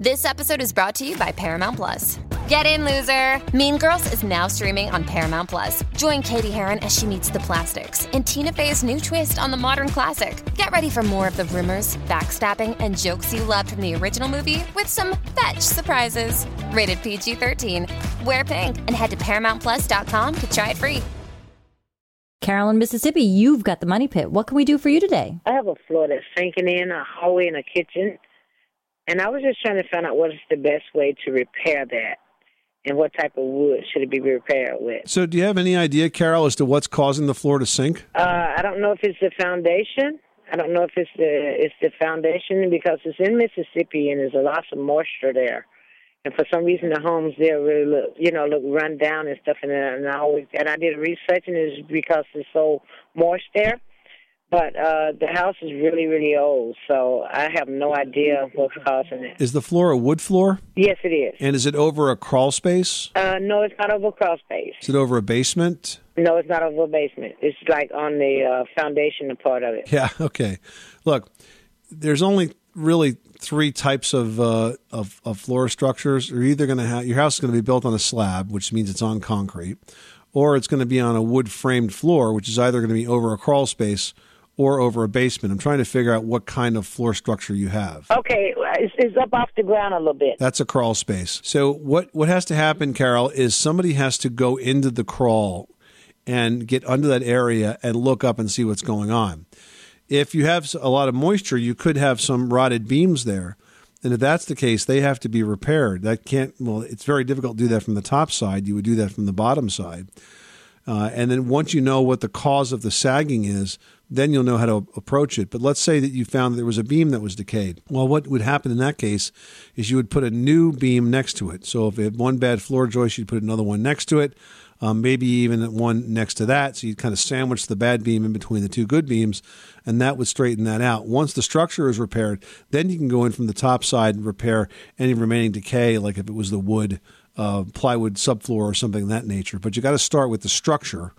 This episode is brought to you by Paramount Plus. Get in, loser! Mean Girls is now streaming on Paramount Plus. Join Cady Heron as she meets the plastics in Tina Fey's new twist on the modern classic. Get ready for more of the rumors, backstabbing, and jokes you loved from the original movie with some fetch surprises. Rated PG 13. Wear pink and head to ParamountPlus.com to try it free. Carolyn, Mississippi, you've got the money pit. What can we do for you today? I have a floor that's sinking in, a hallway, and a kitchen. And I was just trying to find out what is the best way to repair that and what type of wood should it be repaired with. So, do you have any idea, Carol, as to what's causing the floor to sink? Uh, I don't know if it's the foundation. I don't know if it's the it's the foundation because it's in Mississippi and there's a lot of moisture there. And for some reason, the homes there really look, you know, look run down and stuff. And, and I always and I did research and it's because it's so moist there. But uh, the house is really, really old, so I have no idea what's causing it. Is the floor a wood floor? Yes, it is. And is it over a crawl space? Uh, no, it's not over a crawl space. Is it over a basement? No, it's not over a basement. It's like on the uh, foundation part of it. Yeah, okay. Look, there's only really three types of, uh, of, of floor structures. You're either going to have your house is going to be built on a slab, which means it's on concrete, or it's going to be on a wood framed floor, which is either going to be over a crawl space or over a basement. I'm trying to figure out what kind of floor structure you have. Okay, it's, it's up off the ground a little bit. That's a crawl space. So what what has to happen, Carol, is somebody has to go into the crawl and get under that area and look up and see what's going on. If you have a lot of moisture, you could have some rotted beams there. And if that's the case, they have to be repaired. That can't, well, it's very difficult to do that from the top side. You would do that from the bottom side. Uh, and then once you know what the cause of the sagging is, then you'll know how to approach it. But let's say that you found that there was a beam that was decayed. Well, what would happen in that case is you would put a new beam next to it. So if it had one bad floor joist, you'd put another one next to it, um, maybe even one next to that. So you'd kind of sandwich the bad beam in between the two good beams, and that would straighten that out. Once the structure is repaired, then you can go in from the top side and repair any remaining decay, like if it was the wood, uh, plywood subfloor or something of that nature. But you got to start with the structure,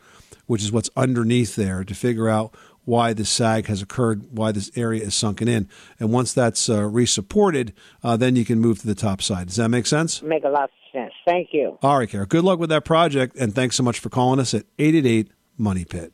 which is what's underneath there, to figure out why the sag has occurred, why this area is sunken in. And once that's uh, resupported, uh, then you can move to the top side. Does that make sense? Make a lot of sense. Thank you. All right, Kara. Good luck with that project, and thanks so much for calling us at 888 Money Pit.